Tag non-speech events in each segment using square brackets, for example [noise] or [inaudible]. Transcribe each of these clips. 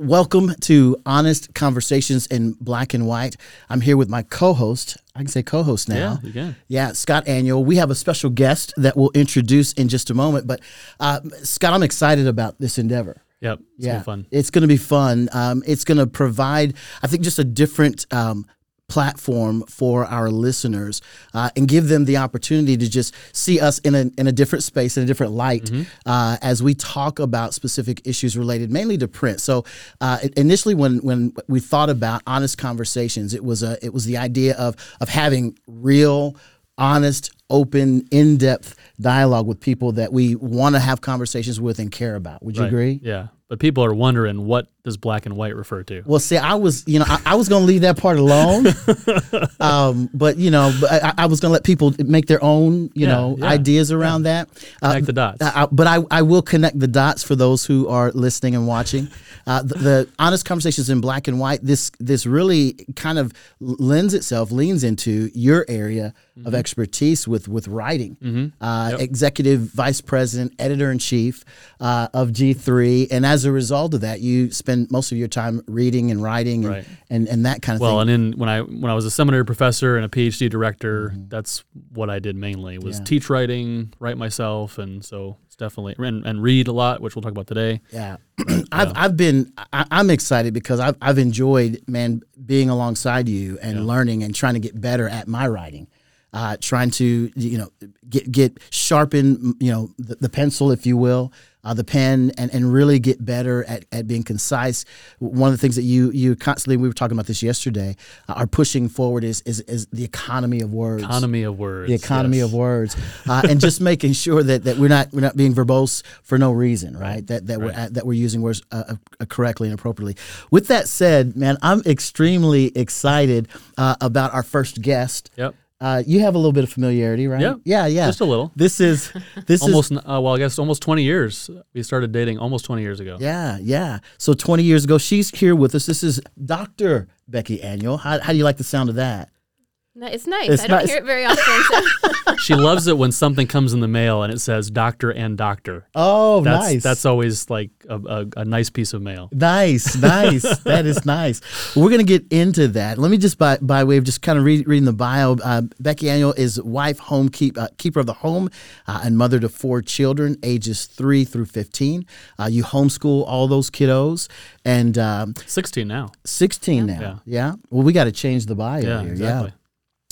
Welcome to Honest Conversations in Black and White. I'm here with my co-host. I can say co-host now. Yeah, you can. Yeah, Scott Aniol. We have a special guest that we'll introduce in just a moment. But uh, Scott, I'm excited about this endeavor. Yep. It's yeah, yeah. fun. It's going to be fun. Um, it's going to provide, I think, just a different um, platform for our listeners uh, and give them the opportunity to just see us in a, in a different space, in a different light, mm-hmm. uh, as we talk about specific issues related mainly to print. So uh, initially, when when we thought about honest conversations, it was a it was the idea of of having real, honest, open, in depth dialogue with people that we want to have conversations with and care about. Would you right. agree? Yeah. But people are wondering what does black and white refer to? Well, see, I was, you know, I, I was going to leave that part alone, [laughs] um, but you know, I, I was going to let people make their own, you yeah, know, yeah, ideas around yeah. that. Uh, connect the dots. I, but I, I will connect the dots for those who are listening and watching. Uh, the, the, honest conversations in black and white. This this really kind of lends itself, leans into your area mm-hmm. of expertise with with writing. Mm-hmm. Uh, yep. Executive vice president, editor in chief uh, of G three, and as a result of that, you spend most of your time reading and writing and, right. and, and, that kind of well, thing. Well, and then when I when I was a seminary professor and a PhD director, mm-hmm. that's what I did mainly was yeah. teach writing, write myself, and so it's definitely and, and read a lot, which we'll talk about today. Yeah, [clears throat] I've I've been I, am excited because I've I've enjoyed man being alongside you and yeah. learning and trying to get better at my writing. Uh, trying to you know get get sharpen you know the, the pencil if you will uh, the pen and, and really get better at, at being concise. One of the things that you you constantly we were talking about this yesterday uh, are pushing forward is, is is the economy of words. Economy of words. The economy yes. of words, uh, and just making sure that, that we're not we're not being verbose for no reason, right? That that right. we're that we're using words uh, uh, correctly and appropriately. With that said, man, I'm extremely excited uh, about our first guest. Yep. Uh, you have a little bit of familiarity, right? Yeah, yeah, yeah. Just a little. This is [laughs] this almost. Is, uh, well, I guess almost twenty years. We started dating almost twenty years ago. Yeah, yeah. So twenty years ago, she's here with us. This is Doctor Becky Aniol. How, how do you like the sound of that? It's nice. It's I don't nice. hear it very often. So. [laughs] she loves it when something comes in the mail and it says doctor and doctor. Oh, that's, nice. That's always like a, a, a nice piece of mail. Nice, nice. [laughs] that is nice. We're going to get into that. Let me just, by, by way of just kind of read, reading the bio, uh, Becky Aniol is wife, home keep, uh, keeper of the home, uh, and mother to four children, ages three through 15. Uh, you homeschool all those kiddos. And um, 16 now. 16 yeah. now. Yeah. yeah. Well, we got to change the bio yeah, here. Exactly. Yeah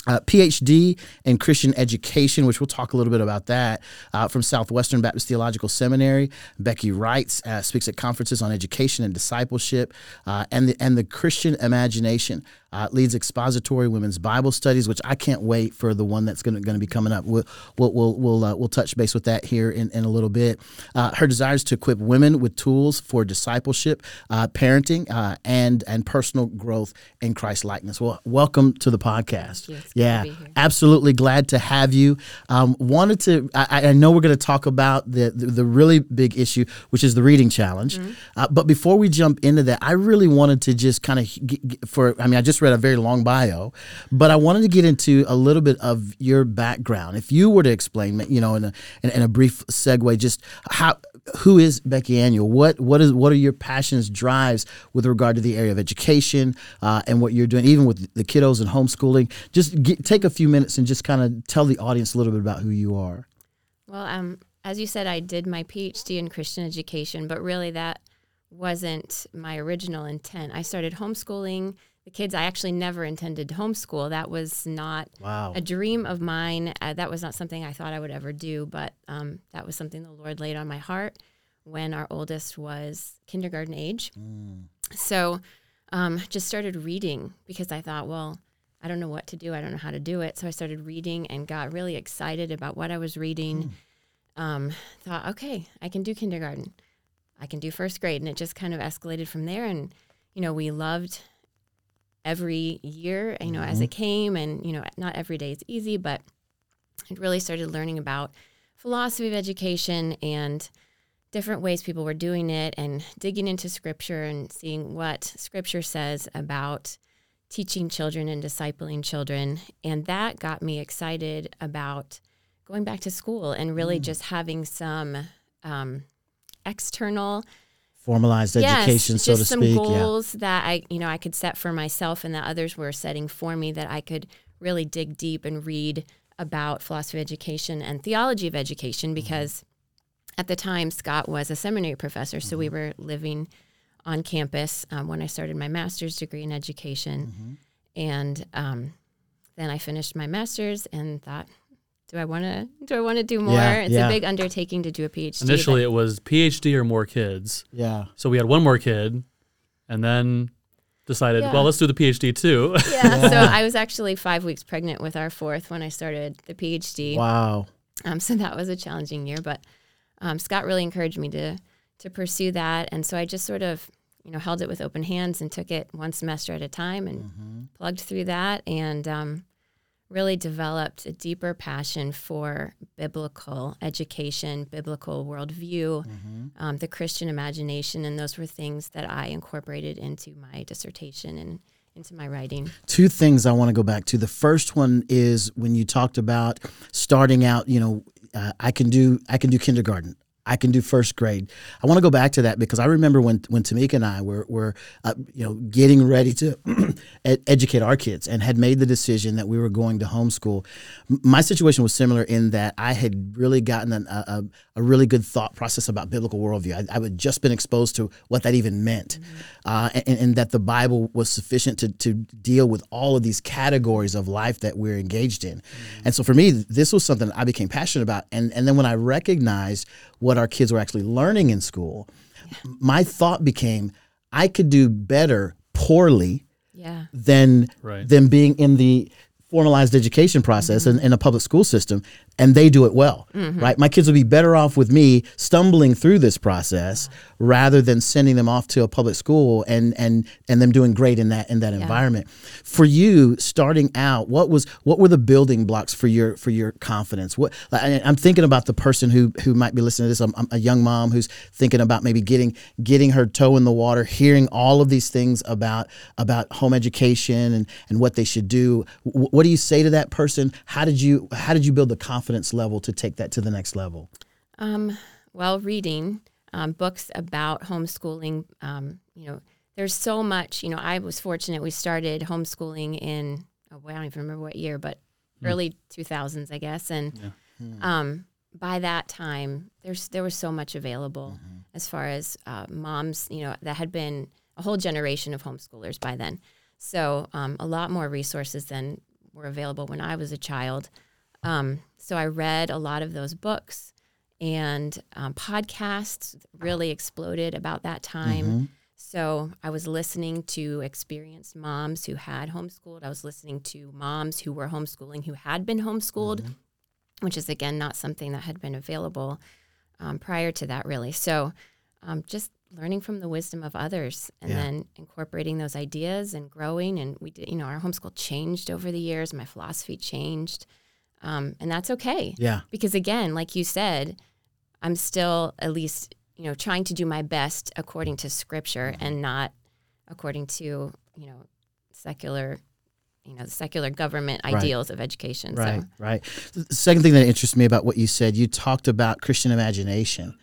uh, PhD in Christian education, which we'll talk a little bit about that, uh, from Southwestern Baptist Theological Seminary. Becky writes, uh, speaks at conferences on education and discipleship, uh, and the and the Christian imagination uh, leads expository women's Bible studies, which I can't wait for the one that's going to be coming up. We'll we'll we'll we'll, uh, we'll, touch base with that here in, in a little bit. Uh, her desire is to equip women with tools for discipleship, uh, parenting, uh, and and personal growth in Christ likeness. Well, welcome to the podcast. Yes, yeah, absolutely glad to have you. Um, wanted to. I, I know we're going to talk about the, the, the really big issue, which is the reading challenge. Mm-hmm. Uh, but before we jump into that, I really wanted to just kind of for. I mean, I just just read a very long bio, but I wanted to get into a little bit of your background. If you were to explain, you know, in a in, in a brief segue, just how who is Becky Aniol? What what is what are your passions, drives with regard to the area of education uh, and what you're doing, even with the kiddos and homeschooling? Just get, take a few minutes and just kind of tell the audience a little bit about who you are. Well, um, as you said, I did my PhD in Christian education, but really that wasn't my original intent. I started homeschooling the kids I actually never intended to homeschool. That was not wow. a dream of mine. Uh, that was not something I thought I would ever do, but um, that was something the Lord laid on my heart when our oldest was kindergarten age. Mm. So um, just started reading because I thought, well, I don't know what to do. I don't know how to do it. So I started reading and got really excited about what I was reading. Mm. Um, thought, okay, I can do kindergarten. I can do first grade. And it just kind of escalated from there. And, you know, we loved every year, you know, mm-hmm. as it came. And, you know, not every day is easy, but I really started learning about philosophy of education and different ways people were doing it and digging into scripture and seeing what scripture says about teaching children and discipling children. And that got me excited about going back to school and really mm. just having some um, external formalized education, yes, so just to some speak. goals that I, you know, I could set for myself and that others were setting for me that I could really dig deep and read about philosophy of education and theology of education because at the time Scott was a seminary professor, so we were living on campus um, when I started my master's degree in education, and um, then I finished my master's and thought. Do I want to? Do I want to do more? Yeah, it's yeah. a big undertaking to do a PhD. Initially, it was PhD or more kids. Yeah. So we had one more kid, and then decided, Yeah. well, let's do the PhD too. Yeah, [laughs] so I was actually five weeks pregnant with our fourth when I started the PhD. Wow. Um, so that was a challenging year, but um, Scott really encouraged me to to pursue that, and so I just sort of you know held it with open hands and took it one semester at a time and plugged through that, and um, really developed a deeper passion for biblical education, biblical worldview, um, the Christian imagination, and those were things that I incorporated into my dissertation and into my writing. two things I want to go back to. The first one is when you talked about starting out. You know, uh, I can do I can do kindergarten. I can do first grade. I want to go back to that because I remember when when Tamika and I were were uh, you know getting ready to ed- [clears throat] educate our kids and had made the decision that we were going to homeschool. M- My situation was similar in that I had really gotten an, a, a really good thought process about biblical worldview. I, I had just been exposed to what that even meant, uh, and, and that the Bible was sufficient to to deal with all of these categories of life that we're engaged in. And so for me, this was something I became passionate about. And and then when I recognized what our kids were actually learning in school, my thought became I could do better poorly Yeah. than Right. than being in the formalized education process mm-hmm. and in a public school system and they do it well mm-hmm. right? My kids would be better off with me stumbling through this process rather than sending them off to a public school and and and them doing great in that in that environment. For you starting out what was what were the building blocks for your for your confidence? What I- i'm thinking about the person who who might be listening to this. I'm, I'm a young mom who's thinking about maybe getting getting her toe in the water hearing all of these things about about home education and and what they should do what do you say to that person how did you how did you build the confidence level to take that to the next level Um, well, reading um, books about homeschooling. Um, you know, there's so much. You know, I was fortunate. We started homeschooling in oh, boy, I don't even remember what year, but early 2000s, I guess. And um, by that time, there's there was so much available as far as uh, moms. You know, that had been a whole generation of homeschoolers by then. So um, a lot more resources than were available when I was a child. Um, so I read a lot of those books and um, podcasts really exploded about that time. So I was listening to experienced moms who had homeschooled. I was listening to moms who were homeschooling who had been homeschooled, which is again not something that had been available um, prior to that, really. So um, just learning from the wisdom of others and Yeah. then incorporating those ideas and growing. And we did, you know, our homeschool changed over the years. My philosophy changed, um, and that's okay yeah because again like you said i'm still at least you know trying to do my best according to scripture and not according to you know secular you know the secular government Right. ideals of education Right, so right. The second thing that interests me about what you said, you talked about Christian imagination.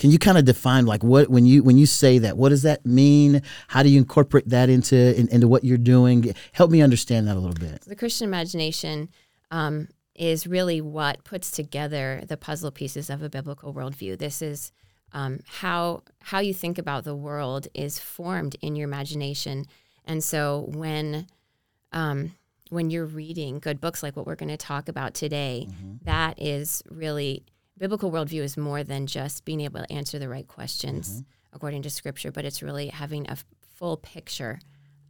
Can you kind of define like what when you when you say that, what does that mean? How do you incorporate that into in, into what you're doing? Help me understand that a little bit. the christian imagination um, is really what puts together the puzzle pieces of a biblical worldview this is um, how how you think about the world is formed in your imagination and so when um, when you're reading good books like what we're going to talk about today, that is really biblical worldview is more than just being able to answer the right questions mm-hmm. according to scripture, but it's really having a f- full picture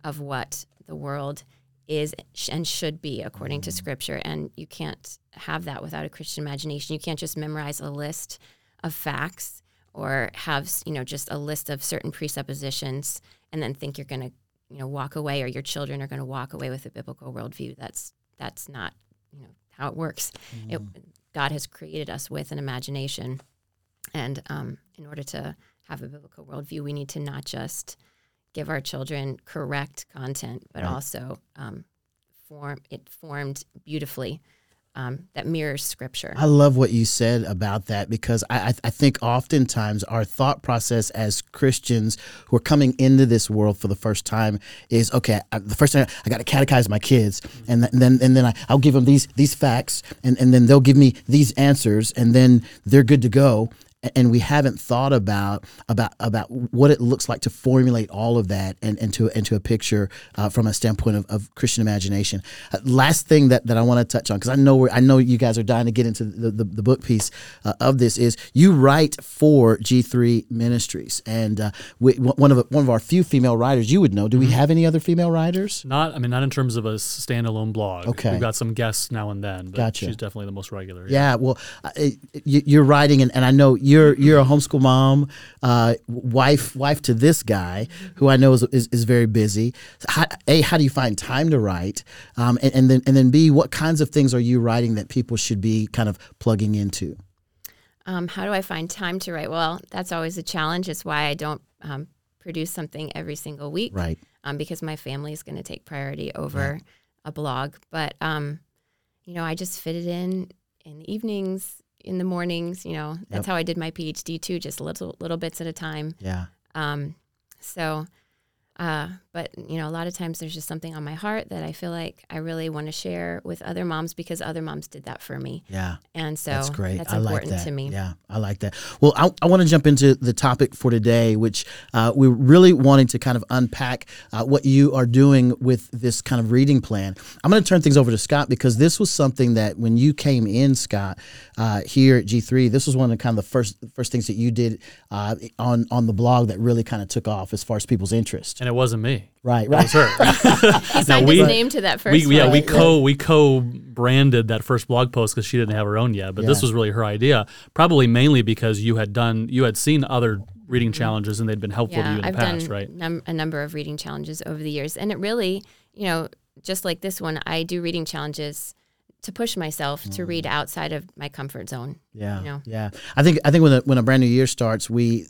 of what the world is and should be according to mm-hmm. scripture. And you can't have that without a Christian imagination. You can't just memorize a list of facts or have you know just a list of certain presuppositions and then think you're going to you know walk away or your children are going to walk away with a biblical worldview. That's that's not you know how it works. It, mm-hmm. God has created us with an imagination and um, in order to have a biblical worldview we need to not just give our children correct content but Right. also um, form it formed beautifully um, that mirrors scripture. I love what you said about that because I, I think oftentimes our thought process as Christians who are coming into this world for the first time is okay. I, the first time I got to catechize my kids, and, th- and then and then I, I'll give them these these facts, and, and then they'll give me these answers, and then they're good to go and we haven't thought about about about what it looks like to formulate all of that and into into a picture uh, from a standpoint of, of Christian imagination. Uh, last thing that, that I want to touch on because I know I know you guys are dying to get into the, the, the book piece uh, of this is you write for G3 Ministries and uh, we, one of one of our few female writers you would know. Do we mm-hmm. have any other female writers? Not I mean not in terms of a standalone blog. Okay, we've got some guests now and then. But gotcha. She's definitely the most regular. Yeah, yeah well, uh, you're writing and, and I know you're you're a homeschool mom, uh, wife wife to this guy who I know is is, is very busy. How, a, how do you find time to write? Um, and, and then and then B, what kinds of things are you writing that people should be kind of plugging into? Um, how do I find time to write? Well, that's always a challenge. It's why I don't um, produce something every single week, right? Um, because my family is going to take priority over right. a blog. But um, you know, I just fit it in in the evenings in the mornings. You know, that's yep. how I did my PhD too, just little little bits at a time. Yeah. Um, so uh, but you know, a lot of times there's just something on my heart that I feel like I really want to share with other moms because other moms did that for me. Yeah, and so that's great. That's I important like that. to me. Yeah, I like that. Well, I, I want to jump into the topic for today, which uh, we're really wanting to kind of unpack uh, what you are doing with this kind of reading plan. I'm going to turn things over to Scott because this was something that when you came in, Scott, uh, here at G3, this was one of the kind of the first first things that you did uh, on on the blog that really kind of took off as far as people's interest. And it wasn't me. Right, right. It was her. he [laughs] signed we, his name to that first. We, yeah, we co we co branded that first blog post because she didn't have her own yet. But yeah. this was really her idea, probably mainly because you had done you had seen other reading mm-hmm. challenges and they'd been helpful yeah, to you in I've the past, done right? Num- a number of reading challenges over the years, and it really, you know, just like this one, I do reading challenges to push myself mm. to read mm. outside of my comfort zone. Yeah, you know? yeah. I think I think when a, when a brand new year starts, we,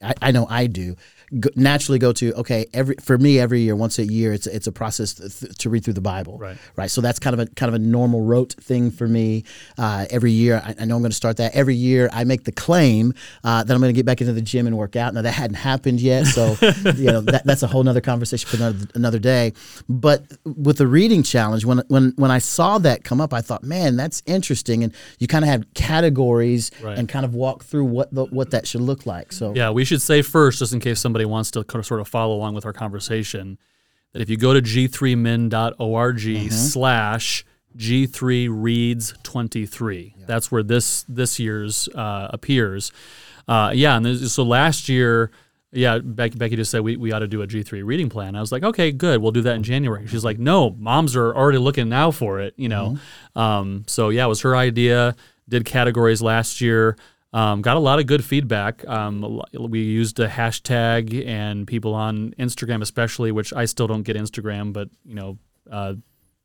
I, I know I do, go, naturally go to okay. Every for me, every year, once a year, it's it's a process to, to, read through the Bible. Right, right. So that's kind of a kind of a normal rote thing for me. Uh, every year, I, I, know I'm going to start that. Every year, I make the claim uh, that I'm going to get back into the gym and work out. Now that hadn't happened yet, so [laughs] you know that, that's a whole other conversation for another, another day. But with the reading challenge, when when when I saw that come up, I thought, man, that's interesting, and you kind of have categories right. and kind of walk through what the, what that should look like. So yeah, we should say first, just in case somebody wants to sort of follow along with our conversation, that if you go to g3min.org mm-hmm. slash G3 reads 23. Yeah. That's where this this year's uh, appears. Uh, yeah, and so last year, yeah, Becky, Becky just said we, we ought to do a G3 reading plan. I was like, okay, good, we'll do that in January. She's like, no, moms are already looking now for it, you know. Mm-hmm. Um, so yeah, it was her idea did categories last year. Um, got a lot of good feedback. Um, we used a hashtag and people on Instagram, especially, which I still don't get Instagram, but you know, uh,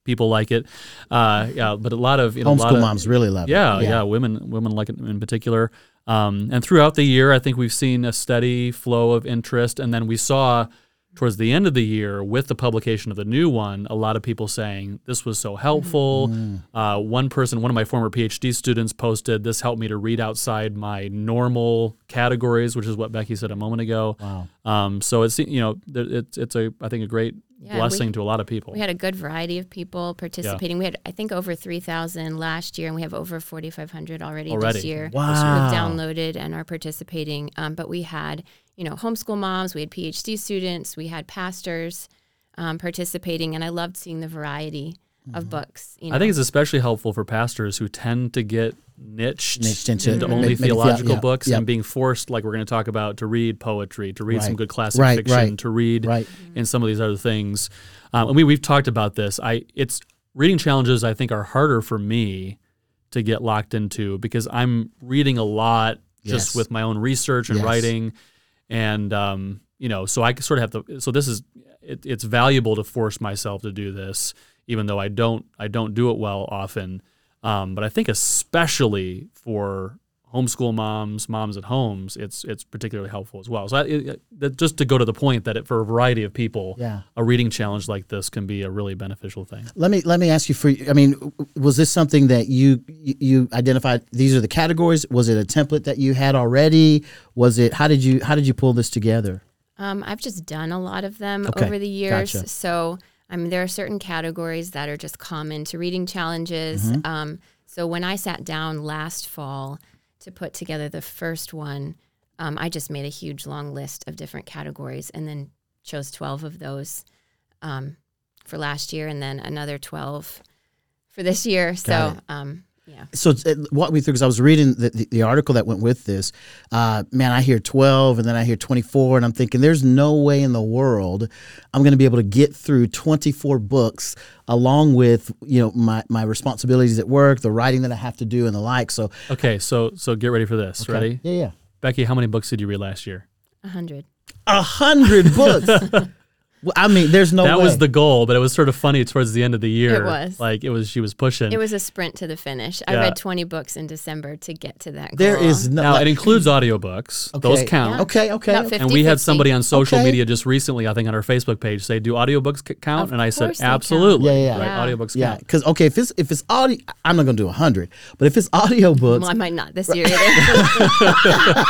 people like it. Uh, yeah, but a lot of you know, homeschool of, moms really love yeah, it. Yeah, yeah, women women like it in particular. Um, and throughout the year, I think we've seen a steady flow of interest, and then we saw towards the end of the year with the publication of the new one a lot of people saying this was so helpful mm. uh, one person one of my former phd students posted this helped me to read outside my normal categories which is what becky said a moment ago wow. um, so it's you know it's, it's a i think a great yeah, blessing we, to a lot of people we had a good variety of people participating yeah. we had i think over 3000 last year and we have over 4500 already, already. this year wow. who've downloaded and are participating um, but we had you know, homeschool moms, we had PhD students, we had pastors um, participating, and I loved seeing the variety mm-hmm. of books. You know? I think it's especially helpful for pastors who tend to get niched, niched into, into only theological yeah, books and being forced, like we're going to talk about, to read poetry, to read right. some good classic right, fiction, right, to read right. in some of these other things. Um, and we we've talked about this. I it's reading challenges. I think are harder for me to get locked into because I'm reading a lot just yes. with my own research and yes. writing and um, you know, so I sort of have to. So this is it, it's valuable to force myself to do this, even though I don't I don't do it well often. Um, but I think especially for homeschool moms, moms at homes, it's it's particularly helpful as well. So that, it, that, just to go to the point that it, for a variety of people, Yeah. a reading challenge like this can be a really beneficial thing. Let me let me ask you for I mean was this something that you you you identified these are the categories was it a template that you had already was it how did you how did you pull this together Um, I've just done a lot of them Okay, over the years. gotcha. So, I mean, there are certain categories that are just common to reading challenges. Mm-hmm. Um, so, when I sat down last fall to put together the first one, um, I just made a huge long list of different categories and then chose 12 of those um, for last year and then another 12 for this year. Got so, um, yeah. so it's- it, walk me through because I was reading the, the, the article that went with this. Uh, man, I hear twelve, and then I hear twenty four, and I'm thinking, there's no way in the world I'm going to be able to get through twenty four books along with you know my my responsibilities at work, the writing that I have to do, and the like. So, Okay, so so get ready for this. okay. Ready, Yeah, yeah. Becky? How many books did you read last year? A 100. A hundred books. [laughs] Well, I mean, there's no that way. was the goal, but it was sort of funny towards the end of the year. It was. like it was. She was pushing. It was a sprint to the finish. I read 20 books in December to get to that goal. There is no. now like- it includes audiobooks. Those Okay. count. Okay, okay. 50, And we had somebody on social Okay. media just recently, I think, on our Facebook page say, "Do audiobooks c- count?" Of and I said, course they count. "Absolutely, Yeah, yeah. right? Yeah. Audiobooks Yeah, count." because okay, if it's if it's audio, I'm not gonna do hundred, but if it's audiobooks, Well, I might not this year either.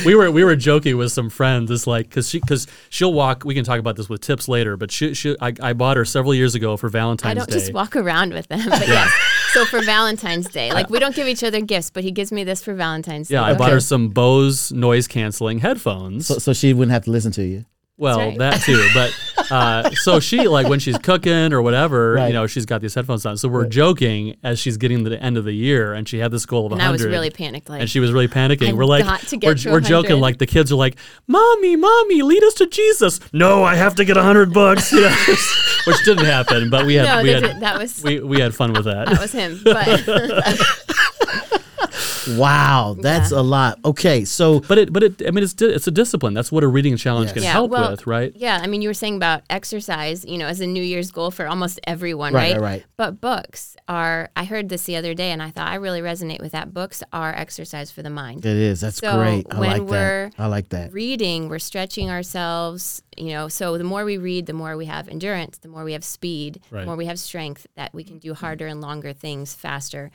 [laughs] we were we were joking with some friends. It's like because she because she'll walk. We can talk about this with tips later. But she, she I, I bought her several years ago for Valentine's Day. I don't Day. just walk around with them. But [laughs] yes. So for Valentine's Day, like we don't give each other gifts, but he gives me this for Valentine's yeah, Day. Yeah, I bought her some Bose noise canceling headphones. so, so she wouldn't have to listen to you. Well, right. that too. But [laughs] uh, so she like when she's cooking or whatever, Right. you know, she's got these headphones on. So we're joking as she's getting to the end of the year, and she had this goal of And 100. I was really panicked. Like, and she was really panicking. I've we're like, got to get we're, to we're joking. Like the kids are like, "Mommy, mommy, lead us to Jesus." No, I have to get a hundred bucks. [laughs] You know, [laughs] which didn't happen, but we had no, we that, had did- that was we, we had fun with that. that was him. But Wow, that's a lot. Okay, so But it, but it, I mean, it's di- it's a discipline. That's what a reading challenge Yes. can Yeah, help well, with, right? yeah, I mean, you were saying about exercise, you know, as a New Year's goal for almost everyone, Right, right? right, right. But books are. I heard this the other day, and I thought I really resonate with that. Books are exercise for the mind. it is. That's So great. I when like that. we're I like that. reading, we're stretching ourselves, you know. So the more we read, the more we have endurance, the more we have speed, Right. the more we have strength that we can do harder and longer things faster.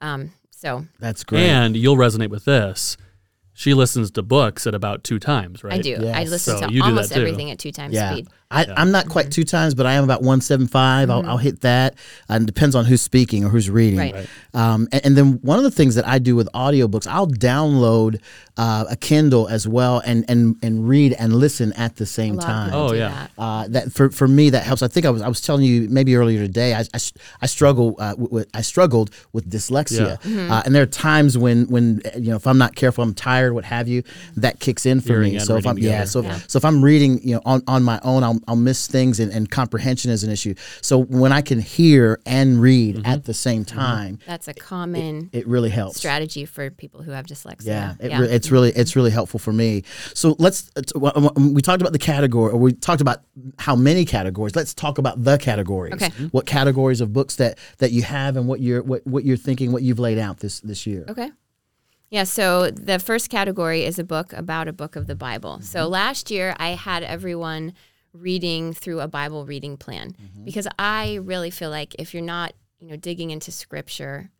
Um, so That's great. And you'll resonate with this. She listens to books at about two times, right? I do. I listen So to you do that almost too. everything at two times yeah, speed. I, I'm not quite two times, but I am about one seven five. I'll, I'll hit that. And depends on who's speaking or who's reading. Right. Right. Um, and, and then one of the things that I do with audiobooks, I'll download uh, a Kindle as well and and and read and listen at the A same lot time. Oh, do yeah. that. Uh, that for, for me that helps. I think I was I was telling you maybe earlier today. I I, I struggle uh, with, with- I struggled with dyslexia, Mm-hmm. uh, and there are times when when you know if I'm not careful, I'm tired, what have you, that kicks in for Hearing me. So if I'm reading yeah, so Yeah. so if I'm reading you know on, on my own, I'll, I'll miss things, and, and comprehension is an issue. So when I can hear and read Mm-hmm. at the same time, That's a common it really helps. strategy for people who have dyslexia. Yeah, it Re- it's really it's really helpful for me. So let's t- w- w- we talked about the category, or we talked about how many categories. Let's talk about the categories. Okay. What categories of books that that you have, and what you're what, what you're thinking, what you've laid out this this year. Okay. Yeah, so the first category is a book about a book of the Bible. So last year I had everyone reading through a Bible reading plan because I really feel like if you're not, you know, digging into scripture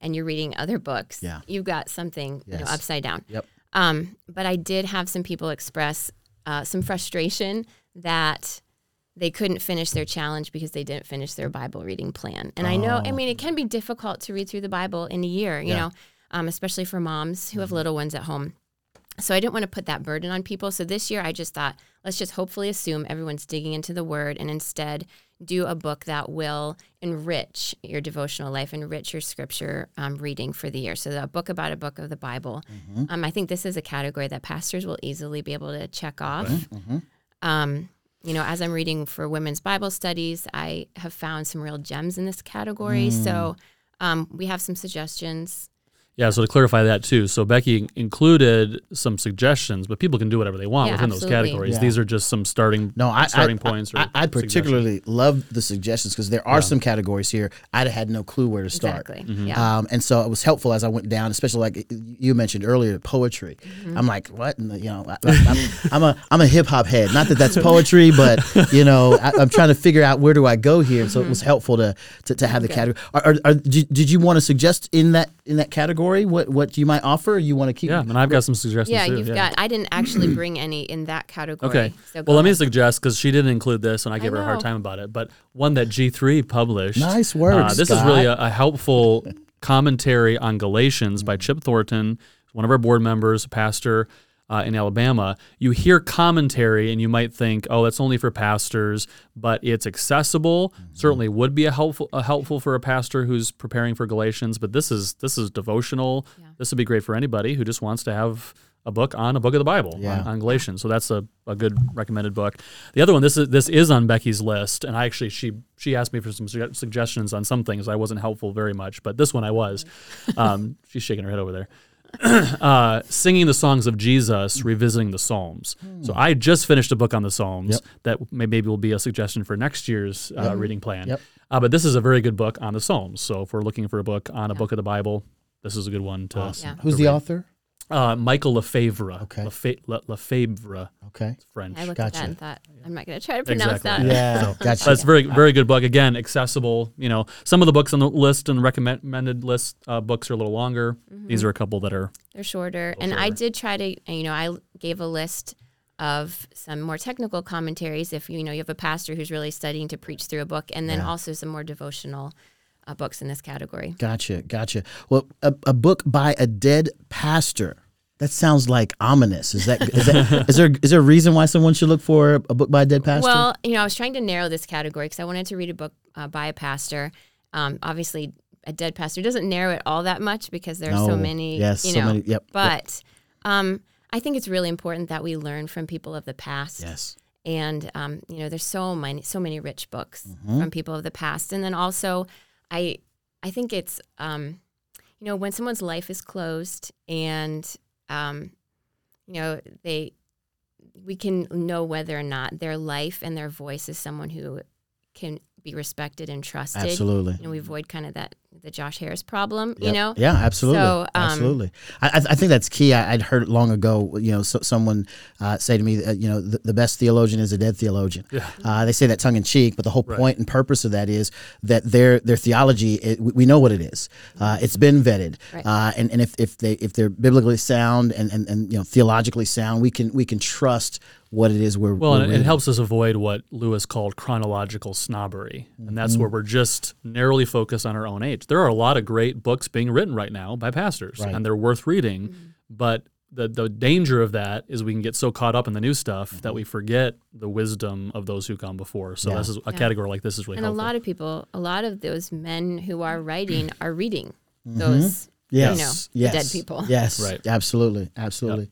and you're reading other books, Yeah. you've got something, you know, upside down. Yep. Um, but I did have some people express uh, some frustration that they couldn't finish their challenge because they didn't finish their Bible reading plan. And I know, I mean, it can be difficult to read through the Bible in a year, you Yeah. know, um, especially for moms who have little ones at home. So I didn't want to put that burden on people. So this year I just thought, let's just hopefully assume everyone's digging into the word and instead do a book that will enrich your devotional life, enrich your scripture um, reading for the year. So a book about a book of the Bible. Um, I think this is a category that pastors will easily be able to check off. Um, you know, as I'm reading for women's Bible studies, I have found some real gems in this category. So um, we have some suggestions. Yeah, so to clarify that too, so Becky included some suggestions, but people can do whatever they want Yeah, within absolutely. those categories. Yeah. These are just some starting No, I, starting I, points. Or I, I particularly love the suggestions because there are some categories here I'd have had no clue where to start. Exactly. Mm-hmm. Yeah. Um, and so it was helpful as I went down, especially like you mentioned earlier, poetry. Mm-hmm. I'm like, what? And, you know, I, I'm, I'm a I'm a hip hop head. Not that that's poetry, but [laughs] you know, I, I'm trying to figure out where do I go here. So it was helpful to to, to have the Mm-hmm. Category. Are, are, are, did, did you want to suggest in that in that category what what you might offer? Or you want to keep? Yeah, and I've got some suggestions yeah, too. you've got. I didn't actually [clears throat] bring any in that category. Okay. So go well, let me suggest because she didn't include this, and I gave her a hard time about it. But one that G3 published. Nice work, Uh, this is really a, a helpful commentary on Galatians by Chip Thornton, one of our board members, a pastor uh, in Alabama. You hear commentary, and you might think, "Oh, that's only for pastors," but it's accessible. Certainly would be a helpful a helpful for a pastor who's preparing for Galatians. But this is this is devotional. This would be great for anybody who just wants to have a book on a book of the Bible Yeah. on, on Galatians. So that's a, a good recommended book. The other one, this is this is on Becky's list, and I actually she she asked me for some sugge- suggestions on some things. I wasn't helpful very much, but this one I was. [laughs] Um, she's shaking her head over there. [clears throat] uh, singing the songs of Jesus, revisiting the Psalms. So I just finished a book on the Psalms Yep. that may, maybe will be a suggestion for next year's uh, reading plan. Yep. Uh, but this is a very good book on the Psalms. So if we're looking for a book on a book of the Bible, this is a good one to. Yeah. Who's the author? Uh, Michael Lefebvre. Okay. Lefe- Le- Lefebvre, Okay. French. I looked at that and thought, I'm not going to try to pronounce Exactly. that. Yeah. Gotcha. That's very, very good book. Again, accessible. You know, some of the books on the list and recommended list uh, books are a little longer. Mm-hmm. These are a couple that are They're shorter. And I did try to, you know, I gave a list of some more technical commentaries if you know you have a pastor who's really studying to preach through a book, and then also some more devotional uh, books in this category. Gotcha, gotcha. Well, a, a book by a dead pastor. That sounds like ominous. Is that is that is there is there a reason why someone should look for a book by a dead pastor? Well, you know, I was trying to narrow this category because I wanted to read a book uh, by a pastor. Um, obviously, a dead pastor doesn't narrow it all that much because there are so many. Yes, you so know, many- yep, yep. But um, I think it's really important that we learn from people of the past. yes. and um, you know there's so many so many rich books Mm-hmm. from people of the past and then also i i think it's um, you know when someone's life is closed and um, you know they we can know whether or not their life and their voice is someone who can be respected and trusted Absolutely. know we avoid kind of that the josh harris problem you know Yeah, absolutely, So, um, absolutely. I, I I think that's key. I, I'd heard long ago. You know, so, someone uh, say to me, that, you know, the, the best theologian is a dead theologian. Yeah. Uh, they say that tongue in cheek, but the whole Right. point and purpose of that is that their their theology, it, we we know what it is. Uh, it's been vetted, Right. uh, and and if, if they if they're biblically sound and, and, and you know theologically sound, we can we can trust what it is we're Well, we're and it, it helps us avoid what Lewis called chronological snobbery. And that's Mm-hmm. where we're just narrowly focused on our own age. There are a lot of great books being written right now by pastors, Right. and they're worth reading. But the, the danger of that is we can get so caught up in the new stuff that we forget the wisdom of those who come before. So Mm-hmm. Yeah. this is a Yeah. category like this is really and a lot of people a lot of those men who are writing [clears throat] are reading Mm-hmm. those yes, you know, the yes, dead people. Yes, Right. Absolutely, absolutely.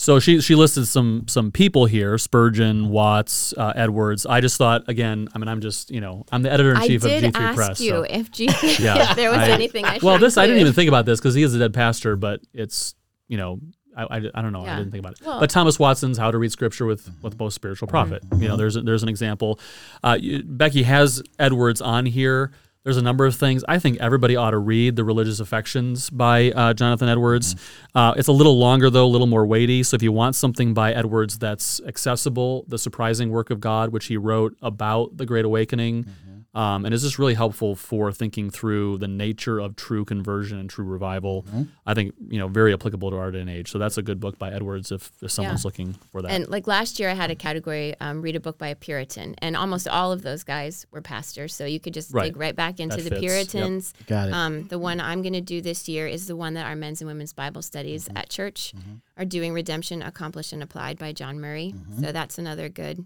So she she listed some some people here: Spurgeon, Watts, uh, Edwards. I just thought again. I mean, I'm just you know I'm the editor in chief of G3 ask Press. you so- if G Yeah, if there was I- anything I well, this I didn't even think about this because he is a dead pastor, but it's you know I, I, I don't know I didn't think about it. Well- but Thomas Watson's How to Read Scripture with with most spiritual profit. You know, there's a, there's an example. Uh, you, Becky has Edwards on here. There's a number of things. I think everybody ought to read The Religious Affections by uh, Jonathan Edwards. Uh, it's a little longer, though, a little more weighty. So if you want something by Edwards that's accessible, The Surprising Work of God, which he wrote about the Great Awakening, um, and is just really helpful for thinking through the nature of true conversion and true revival. I think, you know, very applicable to our day and age. So that's a good book by Edwards if, if someone's Yeah. looking for that. And like last year, I had a category um, read a book by a Puritan, and almost all of those guys were pastors. So you could just Right. dig right back into That the fits. Yep. Puritans. Got it. Um, the one I'm going to do this year is the one that our men's and women's Bible studies Mm-hmm. at church are doing Redemption Accomplished and Applied by John Murray. Mm-hmm. So that's another good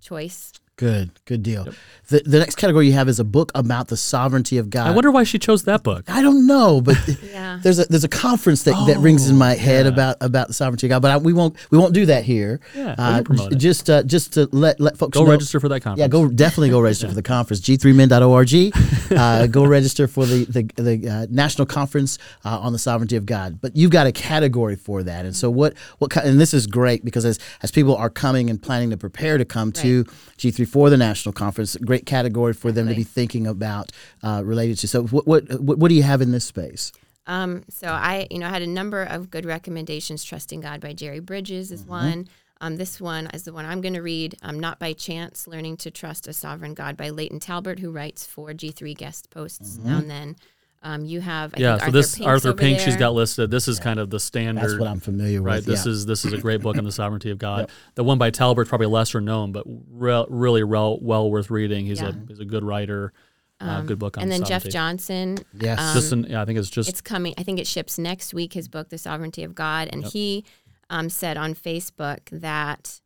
choice. Good, good deal. The, the next category you have is a book about the sovereignty of God. I wonder why she chose that book. I don't know, but [laughs] Yeah. there's a there's a conference that, that rings in my head yeah. about about the sovereignty of God. But I, we won't we won't do that here. Yeah, uh, promote j- just uh, just to let let folks Go know. register for that conference. Yeah, go definitely go register [laughs] for the conference. G3min.org. [laughs] Uh, go register for the the, the uh, national conference uh, on the sovereignty of God. But you've got a category for that, and so what what ki- and this is great because as as people are coming and planning to prepare to come to G3 for the national conference, great category for them to be thinking about uh, related to. So what, what what do you have in this space? Um, so I, you know, had a number of good recommendations. Trusting God by Jerry Bridges is one. Um, this one is the one I'm going to read. Um, Not by chance, learning to trust a sovereign God by Layton Talbert, who writes for G3 guest posts now and then. Um, you have, I yeah. think so Arthur this Pink's Arthur over Pink, she's got listed. This is kind of the standard. That's what I'm familiar with. Right. This yeah. is this is a great book on the sovereignty of God. The one by Talbert probably lesser known, but re- really well, well worth reading. He's Yeah. a he's a good writer. uh, good book on And then the Jeff. Johnson. Yes. um, Just in, yeah, I think it's just it's coming. I think it ships next week. His book, The Sovereignty of God, and he um, said on Facebook that,